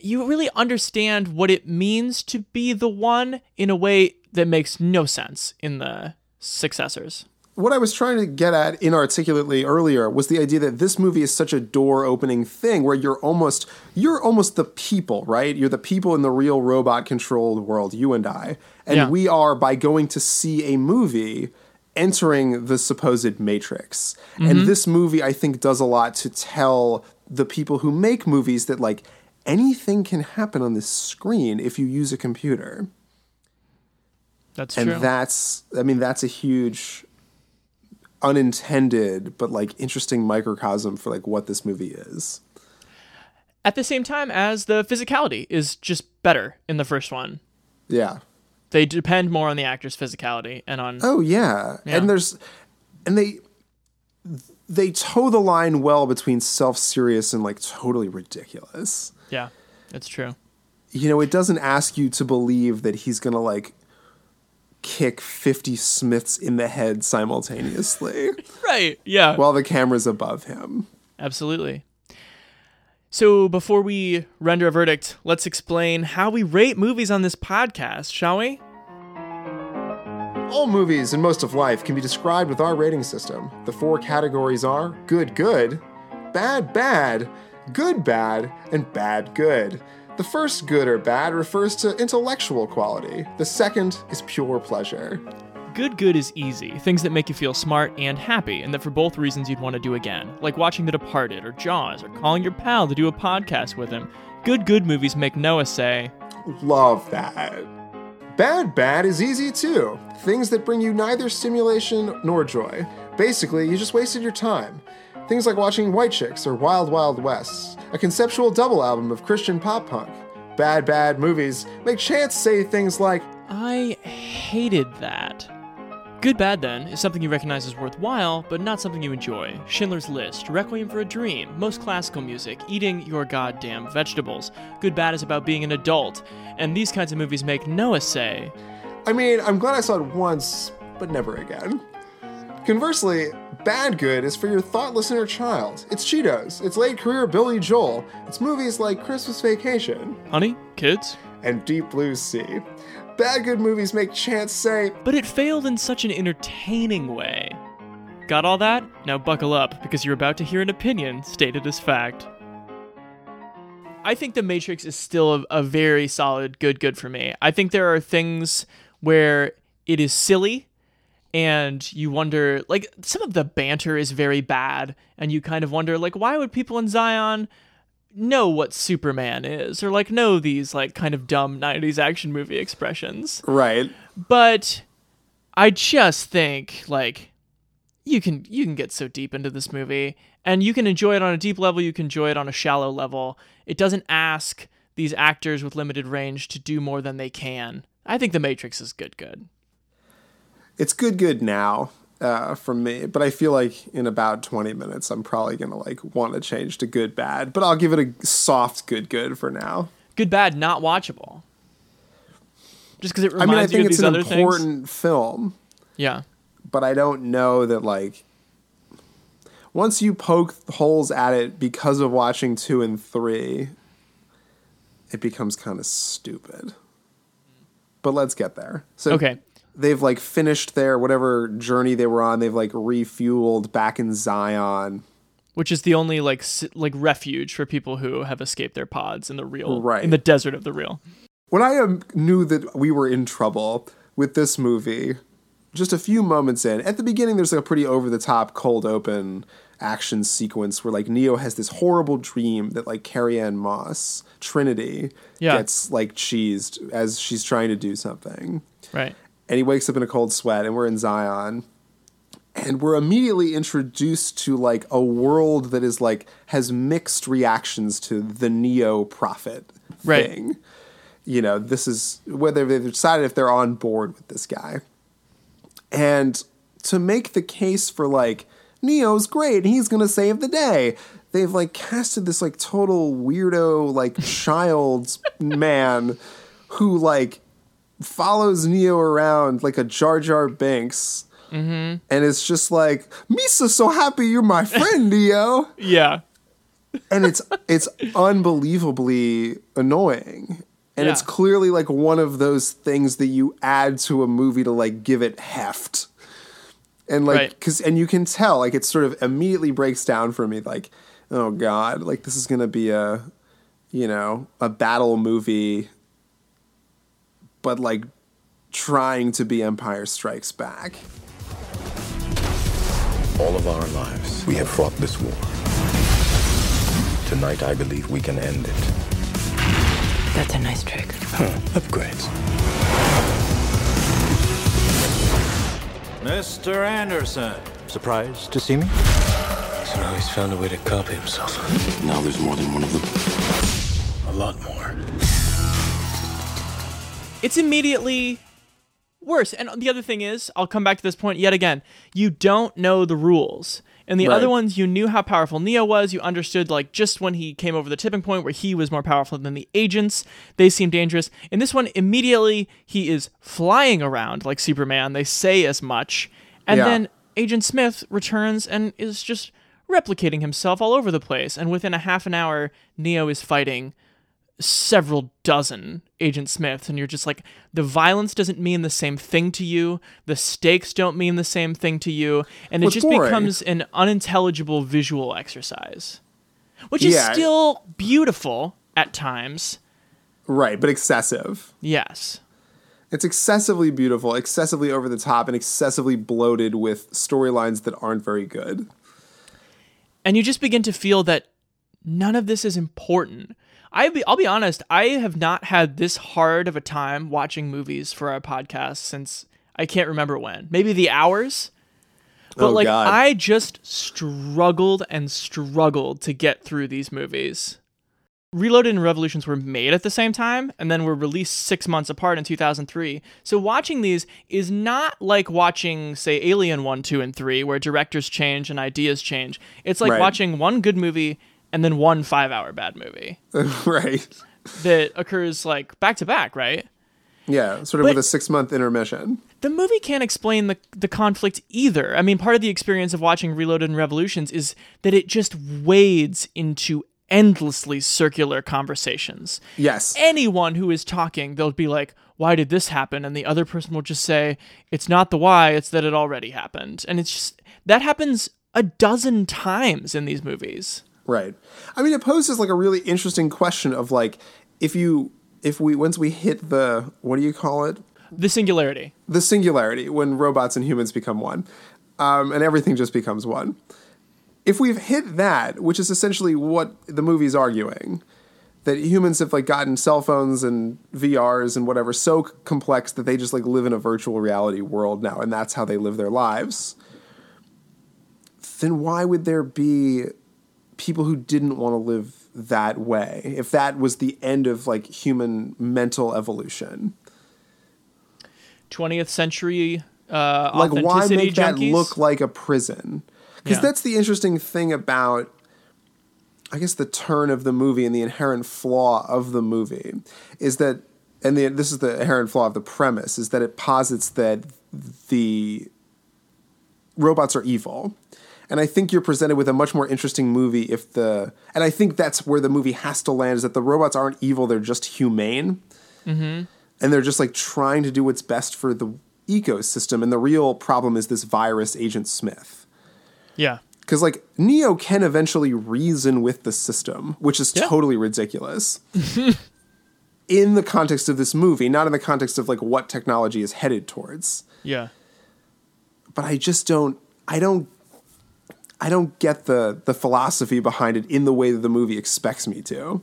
You really understand what it means to be the one in a way that makes no sense in the successors. What I was trying to get at inarticulately earlier was the idea that this movie is such a door opening thing where you're almost you're almost the people, right? You're the people in the real robot controlled world, you and I. And Yeah. we are by going to see a movie entering the supposed matrix. And mm-hmm. this movie I think does a lot to tell the people who make movies that like anything can happen on this screen if you use a computer. That's true. and true. that's i mean that's a huge unintended but like interesting microcosm for like what this movie is At the same time as the physicality is just better in the first one. yeah They depend more on the actor's physicality and on oh yeah. Yeah. and there's and they they toe the line well between self-serious and like totally ridiculous yeah, it's true. you know it doesn't ask you to believe that he's gonna like kick 50 smiths in the head simultaneously Right. Yeah. while the camera's above him Absolutely. So before we render a verdict, let's explain how we rate movies on this podcast, shall we? All movies and most of life can be described with our rating system. The four categories are good, good, bad, bad, good, bad, and bad, good. The first good or bad refers to intellectual quality. The second is pure pleasure. Good good is easy, things that make you feel smart and happy, and that for both reasons you'd want to do again, like watching The Departed or Jaws or calling your pal to do a podcast with him. Good good movies make Noah say, Love that. Bad, bad is easy too. Things that bring you neither stimulation nor joy. Basically, you just wasted your time. Things like watching White Chicks or Wild Wild West, a conceptual double album of Christian pop punk. Bad, bad movies make Chance say things like, I hated that. Good Bad, then, is something you recognize as worthwhile, but not something you enjoy. Schindler's List, Requiem for a Dream, most classical music, eating your goddamn vegetables. Good Bad is about being an adult, and these kinds of movies make Noah say, I mean, I'm glad I saw it once, but never again. Conversely, Bad Good is for your thoughtless inner child. It's Cheetos, it's late career Billy Joel, it's movies like Christmas Vacation Honey? Kids? and Deep Blue Sea. Bad Good movies make Chance say, But it failed in such an entertaining way. Got all that? Now buckle up, because you're about to hear an opinion stated as fact. I think The Matrix is still a, a very solid good good for me. I think there are things where it is silly and you wonder like some of the banter is very bad and you kind of wonder like why would people in Zion know what Superman is or like know these like kind of dumb 90s action movie expressions Right. but I just think like you can you can get so deep into this movie and you can enjoy it on a deep level, you can enjoy it on a shallow level. It doesn't ask these actors with limited range to do more than they can. I think The Matrix is good good. It's good, good now uh, from me, but I feel like in about 20 minutes, I'm probably going to like want to change to good, bad, but I'll give it a soft good, good for now. Good bad not watchable. Just because it reminds I mean, I think it's an other things. important film, Yeah. but I don't know that like once you poke holes at it because of watching two and three, it becomes kind of stupid. But let's get there. So Okay. They've like finished their whatever journey they were on. They've like refueled back in Zion. Which is the only like s- like refuge for people who have escaped their pods in the real Right. in the desert of the real. When I um, knew that we were in trouble with this movie, just a few moments in, at the beginning, there's like a pretty over the top cold open action sequence where like Neo has this horrible dream that like Carrie-Anne Moss, Trinity, Yeah. gets like cheesed as she's trying to do something. Right. And he wakes up in a cold sweat, and we're in Zion. and we're immediately introduced to like a world that is like has mixed reactions to the Neo prophet Right. thing. You know, this is whether they've decided if they're on board with this guy. And to make the case for like Neo's great, he's gonna save the day. They've like casted this like total weirdo like child man who like follows Neo around like a Jar Jar Binks. Mm-hmm. And it's just like, Misa so happy you're my friend, Neo. Yeah. And it's it's unbelievably annoying. And it's clearly like one of those things that you add to a movie to like give it heft. And like Right. cuz and you can tell like it sort of immediately breaks down for me like oh god, like this is to be a you know, a battle movie but like trying to be Empire Strikes Back. All of our lives, we have fought this war. Tonight, I believe we can end it. That's a nice trick. Huh, Upgrades. Mr. Anderson. Surprised to see me? So now he's found a way to copy himself. Now there's more than one of them. A lot more. It's immediately worse. And the other thing is, I'll come back to this point yet again. You don't know the rules. And the Right. other ones, you knew how powerful Neo was. You understood, like, just when he came over the tipping point where he was more powerful than the agents, they seemed dangerous. In this one, immediately, he is flying around like Superman. They say as much. And Yeah. then Agent Smith returns and is just replicating himself all over the place. And within a half an hour, Neo is fighting several dozen Agent Smiths, and you're just like, the violence doesn't mean the same thing to you, the stakes don't mean the same thing to you, and it just boring. becomes an unintelligible visual exercise, which is Yeah. still beautiful at times. Right, but excessive. Yes. It's excessively beautiful, excessively over the top, and excessively bloated with storylines that aren't very good. and you just begin to feel that none of this is important. I be, I'll be honest, I have not had this hard of a time watching movies for our podcast since I can't remember when. Maybe the hours. But Oh, like God. I just struggled and struggled to get through these movies. Reloaded and Revolutions were made at the same time and then were released 6 months apart in 2003. So watching these is not like watching say Alien 1, 2 and 3 where directors change and ideas change. It's like Right. watching one good movie and then one 5-hour bad movie right. that occurs like back to back, right? Yeah, sort of But- with a six month intermission. the movie can't explain the the conflict either. I mean, part of the experience of watching Reloaded and Revolutions is that it just wades into endlessly circular conversations. Yes. Anyone who is talking, they'll be like, "Why did this happen?" and the other person will just say, "It's not the why, it's that it already happened." And it's just that happens a dozen times in these movies. Right. I mean, it poses like a really interesting question of like, if you, if we, once we hit the, what do you call it? The singularity. The singularity, when robots and humans become one, um, and everything just becomes one. If we've hit that, which is essentially what the movie's arguing, that humans have like gotten cell phones and VRs and whatever so c- complex that they just like live in a virtual reality world now, and that's how they live their lives. Then why would there be people who didn't want to live that way if that was the end of like human mental evolution? 20th century uh, like why make that look like a prison because Yeah. that's the interesting thing about i guess the turn of the movie and the inherent flaw of the movie is that and the, this is the inherent flaw of the premise is that it posits that the robots are evil and i think you're presented with a much more interesting movie if the and i think that's where the movie has to land is that the robots aren't evil they're just humane mm-hmm. and they're just like trying to do what's best for the ecosystem and the real problem is this virus agent smith yeah. because like neo can eventually reason with the system which is Yeah. totally ridiculous in the context of this movie not in the context of like what technology is headed towards Yeah. but i just don't i don't i don't get the the philosophy behind it in the way that the movie expects me to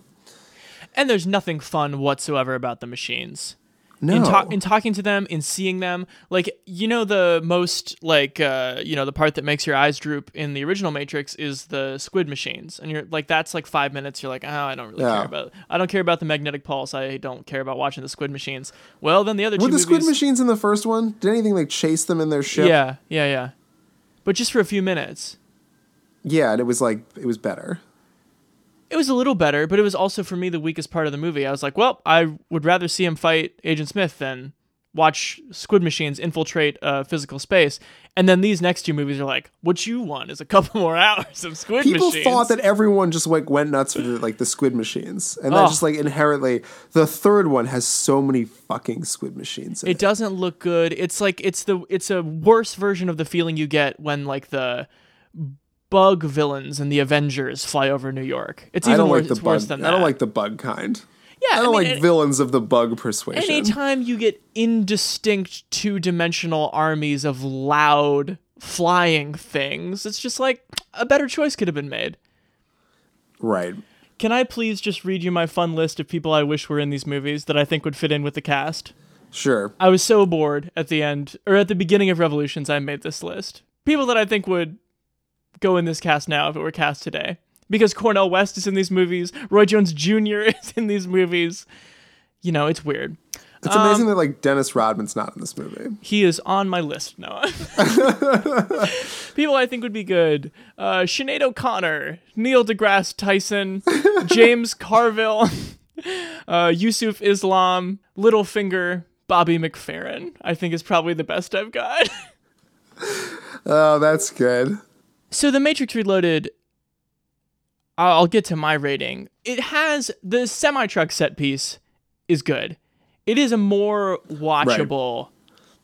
And there's nothing fun whatsoever about the machines. No. In, ta- in talking to them, in seeing them, like you know, the most like uh, you know the part that makes your eyes droop in the original Matrix is the squid machines, and you're like that's like five minutes. You're like, oh, I don't really Yeah. care about. I don't care about the magnetic pulse. I don't care about watching the squid machines. Well, then the other Were the movies, squid machines in the first one? Did anything like chase them in their ship? yeah, yeah, yeah, but just for a few minutes. Yeah, and it was like it was better. It was a little better, but it was also for me the weakest part of the movie. I was like, well, I would rather see him fight Agent Smith than watch squid machines infiltrate uh, physical space. And then these next two movies are like, what you want is a couple more hours of squid People machines. thought that everyone just like went nuts for the, like the squid machines, and that Oh. just like inherently the third one has so many fucking squid machines. In it it. doesn't look good. It's like it's the it's a worse version of the feeling you get when like the bug villains and the Avengers fly over New York. It's I even don't worse. like the it's worse bug. than I don't like the bug kind. Yeah, I don't mean, like it- villains of the bug persuasion. Anytime you get indistinct two dimensional armies of loud flying things, it's just like a better choice could have been made. Right. Can I please just read you my fun list of people I wish were in these movies that I think would fit in with the cast? Sure. I was so bored at the end, or at the beginning of Revolutions, I made this list. People that I think would go in this cast now if it were cast today. Because Cornel West is in these movies, Roy Jones Jr. is in these movies. You know, it's weird. It's Um, amazing that like Dennis Rodman's not in this movie. He is on my list, Noah. People I think would be good. Uh, Sinead O'Connor, Neil deGrasse Tyson, James Carville, uh, Yusuf Islam, Littlefinger, Bobby McFerrin. I think is probably the best I've got. Oh, that's good. So The Matrix Reloaded, I'll get to my rating. It has the semi truck set piece is good. It is a more watchable.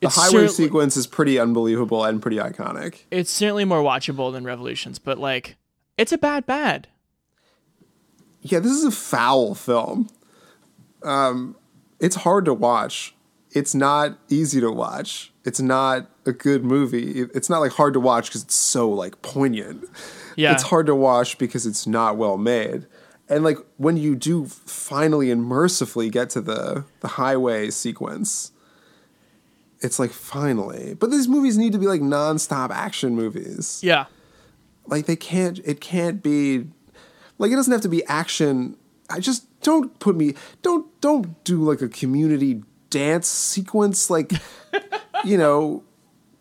The it's highway certainly- sequence is pretty unbelievable and pretty iconic. it's certainly more watchable than Revolutions, but like it's a bad bad. Yeah, this is a foul film. Um, it's hard to watch. It's not easy to watch. It's not a good movie. It's not like hard to watch because it's so like poignant. Yeah. It's hard to watch because it's not well made. And like when you do finally and mercifully get to the the highway sequence, it's like finally. But these movies need to be like nonstop action movies Yeah. like they can't it can't be like it doesn't have to be action i just don't put me don't don't do like a community dance sequence like you know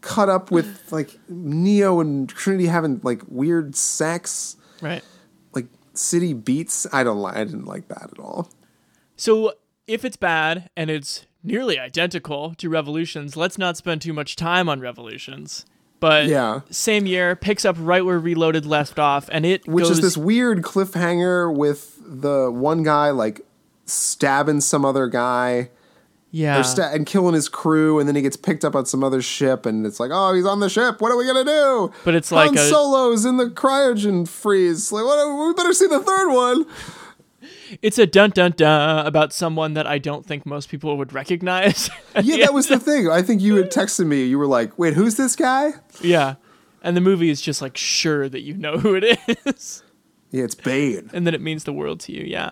cut up with like neo and trinity having like weird sex Right. like city beats i don't like i didn't like that at all So if it's bad and it's nearly identical to Revolutions, let's not spend too much time on Revolutions. But Yeah. same year picks up right where Reloaded left off, and it which goes, is this weird cliffhanger with the one guy like stabbing some other guy yeah sta- and killing his crew, and then he gets picked up on some other ship, and it's like, oh, he's on the ship. What are we gonna do? But it's Han like a- Solo's in the cryogen freeze. Like, what? We better see the third one. it's a dun dun dun about someone that I don't think most people would recognize. Yeah, that was the thing. I think you had texted me. You were like, wait, who's this guy? yeah. And the movie is just like sure that you know who it is. Yeah, it's Bane. and then it means the world to you. Yeah.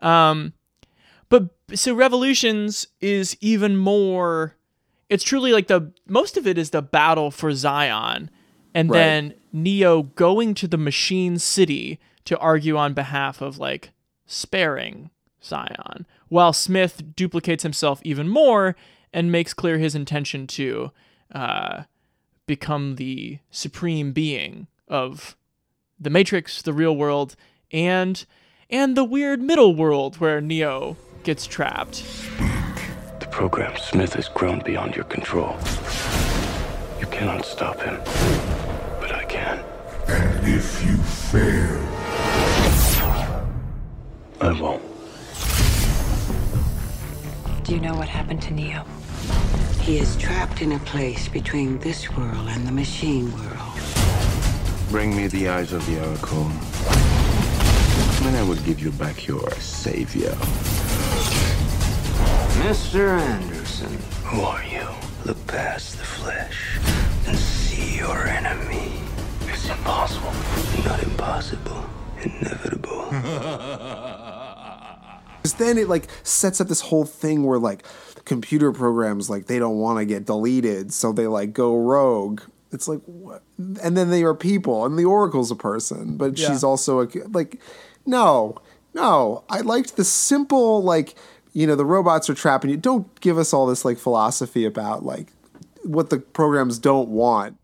Um, so Revolutions is even more. It's truly like the most of it is the battle for Zion, and Right. then Neo going to the Machine City to argue on behalf of like sparing Zion, while Smith duplicates himself even more and makes clear his intention to uh, become the supreme being of the Matrix, the real world, and and the weird middle world where Neo gets trapped. The program Smith has grown beyond your control. You cannot stop him. But I can. And if you fail, I won't. Do you know what happened to Neo? He is trapped in a place between this world and the machine world. Bring me the eyes of the Oracle. And I will give you back your savior. Mr. Anderson, Who are you? look past the flesh and see your enemy. It's impossible. Not impossible, inevitable. Because then it like sets up this whole thing where like computer programs like they don't want to get deleted, so they like go rogue. It's like what? And then they are people, and the Oracle's a person, but Yeah. she's also a like. No, no. I liked the simple like you know the robots are trapping you. Don't give us all this like philosophy about like what the programs don't want.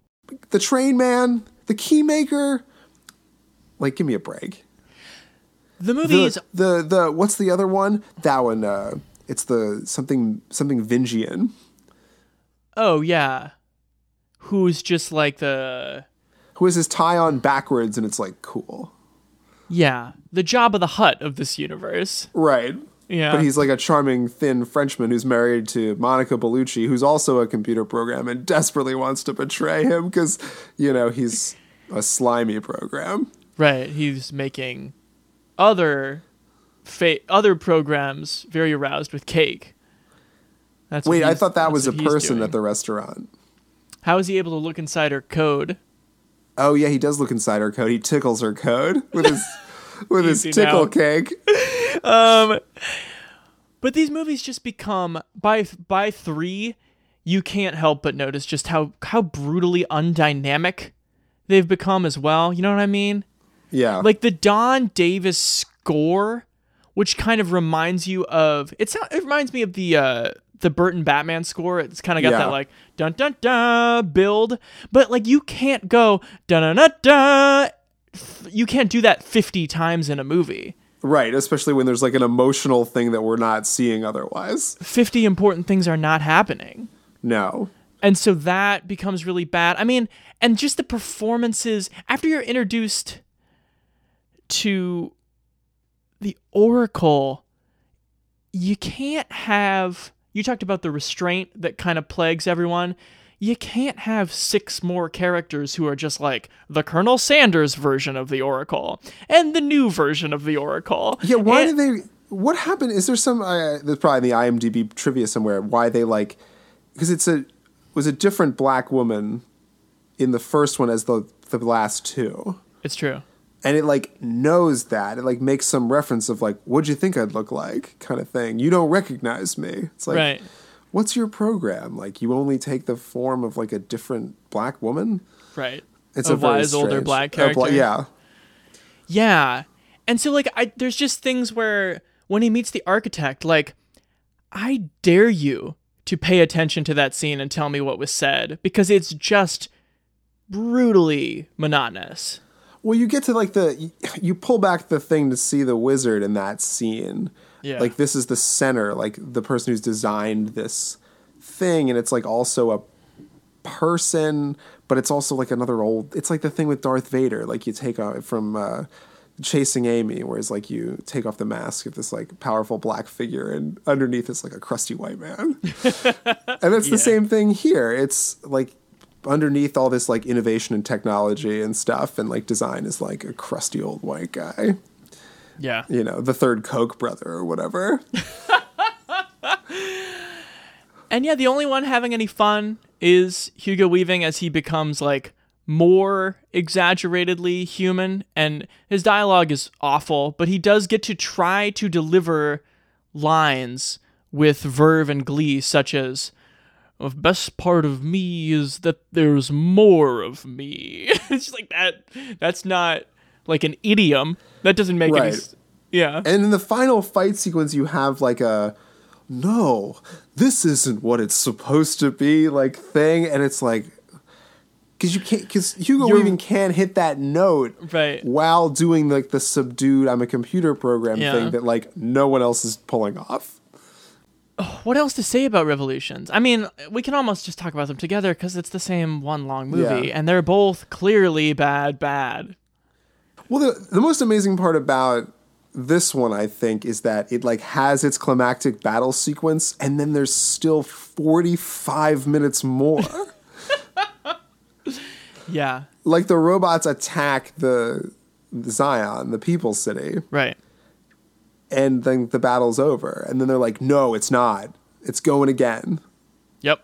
The train man, the key maker. Like, give me a break. The movie is The the the what's the other one? That one. Uh, it's the something something Vingian. oh yeah, who's just like the Who has his tie on backwards, and it's like cool, yeah the Jabba the Hutt of this universe. right? Yeah. But he's like a charming thin Frenchman who's married to Monica Bellucci, who's also a computer program and desperately wants to betray him because you know he's a slimy program. Right, he's making other fa- other programs very aroused with cake. That's Wait, I thought that was a person doing. at the restaurant. How is he able to look inside her code? Oh yeah, he does look inside her code. He tickles her code with his with his tickle now. cake. Um, but these movies just become by by three, you can't help but notice just how how brutally undynamic they've become as well. You know what I mean? Yeah. Like the Don Davis score, which kind of reminds you of it's not, it reminds me of the uh the Burton Batman score. It's kind of got Yeah. that like dun dun dun build, but like you can't go dun dun dun dun. You can't do that 50 times in a movie. Right, especially when there's like an emotional thing that we're not seeing otherwise. 50 important things are not happening. No. And so that becomes really bad. I mean, and just the performances after you're introduced to the Oracle, you can't have. You talked about the restraint that kind of plagues everyone. You can't have six more characters who are just like the Colonel Sanders version of the Oracle and the new version of the Oracle. Yeah, why And- did they? What happened? Is there some? Uh, there's probably in the IMDb trivia somewhere why they like because it's a was a different black woman in the first one as the the last two, It's true. and it like knows that it like makes some reference of like what'd you think I'd look like kind of thing. You don't recognize me. It's like Right. What's your program? Like you only take the form of like a different black woman. Right. It's a a wise older black bla- character. yeah. Yeah. And so like I there's just things where when he meets the architect, like I dare you to pay attention to that scene and tell me what was said because it's just brutally monotonous. Well, you get to like the you pull back the thing to see the wizard in that scene. Yeah. Like this is the center, like the person who's designed this thing, and it's like also a person, but it's also like another old. It's like the thing with Darth Vader, like you take off from uh, Chasing Amy, whereas like you take off the mask of this like powerful black figure, and underneath is like a crusty white man. and it's Yeah. the same thing here. It's like underneath all this like innovation and technology and stuff and like design is like a crusty old white guy Yeah. you know the third koch brother or whatever And yeah, the only one having any fun is Hugo Weaving as he becomes like more exaggeratedly human and his dialogue is awful, but he does get to try to deliver lines with verve and glee such as the best part of me is that there's more of me. it's just like that that's not like an idiom. That doesn't make any Right. s- Yeah. and in the final fight sequence you have like a no this isn't what it's supposed to be like thing and it's like because you can't because hugo You're- weaving can't hit that note Right. while doing like the subdued i'm a computer program Yeah. thing that like no one else is pulling off what else to say about Revolutions? I mean, we can almost just talk about them together because it's the same one long movie, Yeah. and they're both clearly bad, bad. Well, the, the most amazing part about this one, I think, is that it like has its climactic battle sequence, and then there's still 45 minutes more. Yeah, like the robots attack the, the Zion, the people city, right. and then the battle's over, and then they're like, "No, it's not. It's going again. Yep.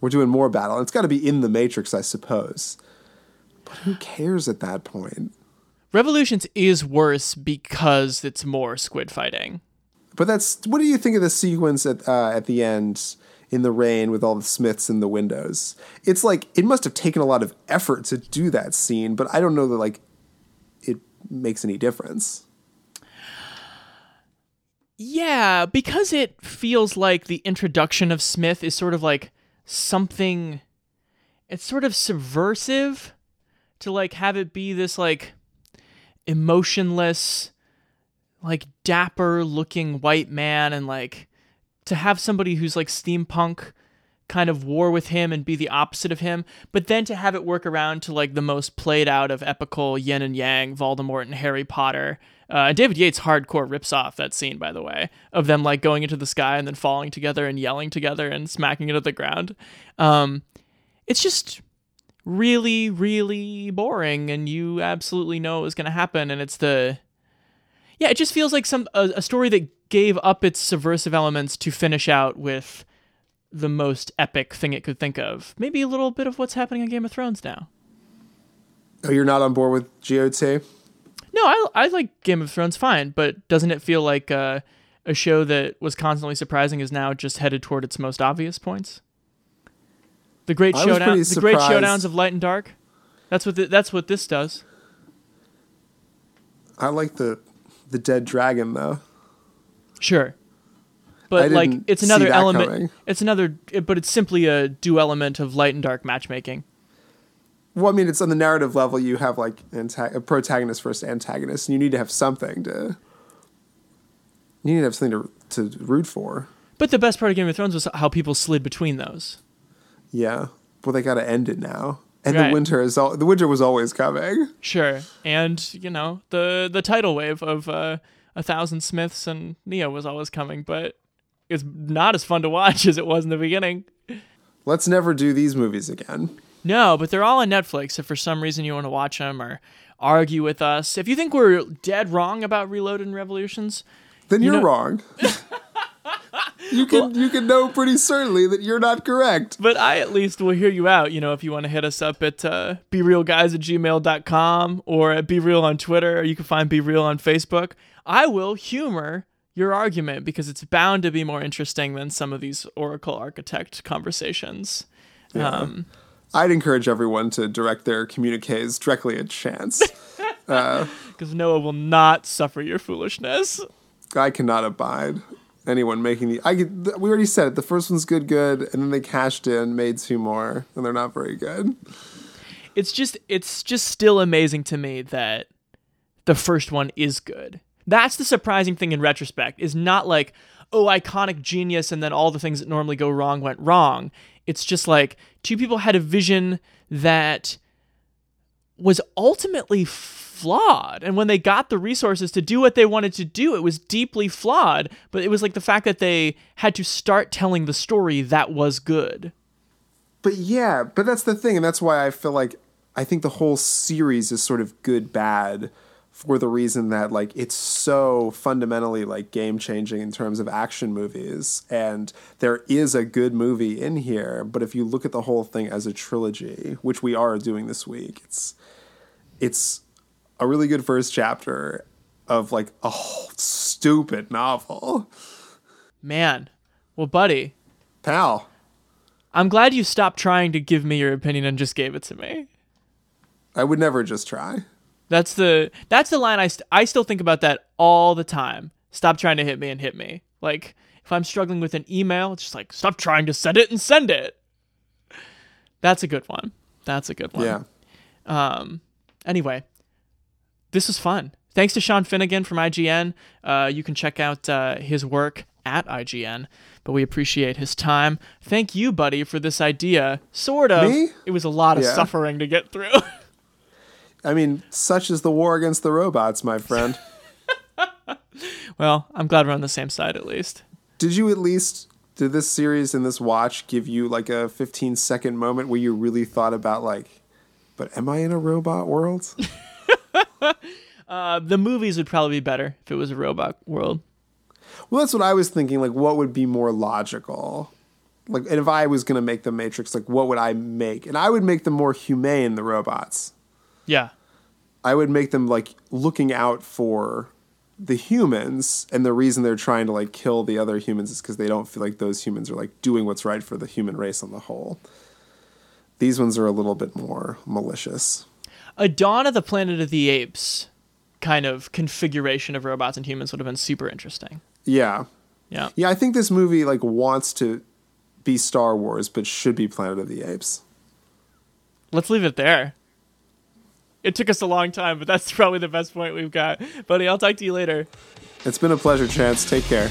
We're doing more battle. It's got to be in the Matrix, I suppose." But who cares at that point? Revolutions is worse because it's more squid fighting. But that's what do you think of the sequence at uh, at the end in the rain with all the Smiths in the windows? It's like it must have taken a lot of effort to do that scene, but I don't know that like it makes any difference. Yeah, because it feels like the introduction of Smith is sort of like something it's sort of subversive to like have it be this like emotionless like dapper looking white man and like to have somebody who's like steampunk kind of war with him and be the opposite of him, but then to have it work around to like the most played out of epical yin and yang, Voldemort and Harry Potter. Uh, David Yates hardcore rips off that scene, by the way, of them like going into the sky and then falling together and yelling together and smacking it at the ground. Um, it's just really, really boring, and you absolutely know what's going to happen. And it's the, yeah, it just feels like some a, a story that gave up its subversive elements to finish out with the most epic thing it could think of. Maybe a little bit of what's happening in Game of Thrones now. Oh, you're not on board with GOT? No, I, I like Game of Thrones fine, but doesn't it feel like uh, a show that was constantly surprising is now just headed toward its most obvious points? The great showdown, the great showdowns of light and dark. That's what the, that's what this does. I like the the dead dragon though. Sure. But like it's another element. coming. It's another but it's simply a do element of light and dark matchmaking. Well, I mean, it's on the narrative level. You have like anta- a protagonist versus antagonist, and you need to have something to. You need to have something to to root for. But the best part of Game of Thrones was how people slid between those. Yeah, well, they got to end it now, and Right. the winter is all. The winter was always coming. Sure. And, you know, the the tidal wave of uh, a thousand Smiths and Neo was always coming, but it's not as fun to watch as it was in the beginning. Let's never do these movies again. No, but they're all on Netflix if for some reason you want to watch them or argue with us. If you think we're dead wrong about Reloaded and Revolutions, Then You you're know- wrong. you can you can know pretty certainly that you're not correct. but I at least will hear you out. You know, if you want to hit us up at uh, guys at gmail.com or at be real on Twitter, or you can find be real on Facebook. I will humor your argument because it's bound to be more interesting than some of these Oracle Architect conversations. Um, I'd encourage everyone to direct their communiques directly at Chance. because Noah will not suffer your foolishness. I cannot abide anyone making the. I we already said it. The first one's good, good, and then they cashed in, made two more, and they're not very good. It's just it's just still amazing to me that the first one is good. That's the surprising thing in retrospect is not like oh iconic genius and then all the things that normally go wrong went wrong. It's just like two people had a vision that was ultimately flawed. And when they got the resources to do what they wanted to do it was deeply flawed. But it was like the fact that they had to start telling the story that was good. But yeah, but that's the thing, and that's why I feel like I think the whole series is sort of good bad for the reason that like it's so fundamentally like game changing in terms of action movies. And there is a good movie in here but if you look at the whole thing as a trilogy which we are doing this week it's it's a really good first chapter of like a whole stupid novel man well buddy pal I'm glad you stopped trying to give me your opinion and just gave it to me. i would never just try That's the that's the line I st- I still think about that all the time. Stop trying to hit me and hit me. Like if I'm struggling with an email, it's just like stop trying to send it and send it. That's a good one. That's a good one. yeah Um. Anyway, this was fun. Thanks to Sean Finnegan from IGN. Uh, you can check out uh, his work at IGN, but we appreciate his time. Thank you, buddy, for this idea. Sort of. Me? It was a lot of Yeah. suffering to get through. i mean such is the war against the robots my friend well, I'm glad we're on the same side at least. Did you at least did this series and this watch give you like a 15 second moment where you really thought about like but am I in a robot world? Uh, the movies would probably be better if it was a robot world. well, that's what I was thinking like what would be more logical? Like and if I was going to make the Matrix like what would I make? And I would make them more humane the robots. Yeah. I would make them like looking out for the humans and the reason they're trying to like kill the other humans is because they don't feel like those humans are like doing what's right for the human race on the whole these ones are a little bit more malicious A Dawn of the Planet of the Apes kind of configuration of robots and humans would have been super interesting. yeah Yeah. yeah i think this movie like wants to be star wars but should be planet of the apes Let's leave it there. It took us a long time, but that's probably the best point we've got. Buddy, I'll talk to you later. it's been a pleasure chance take care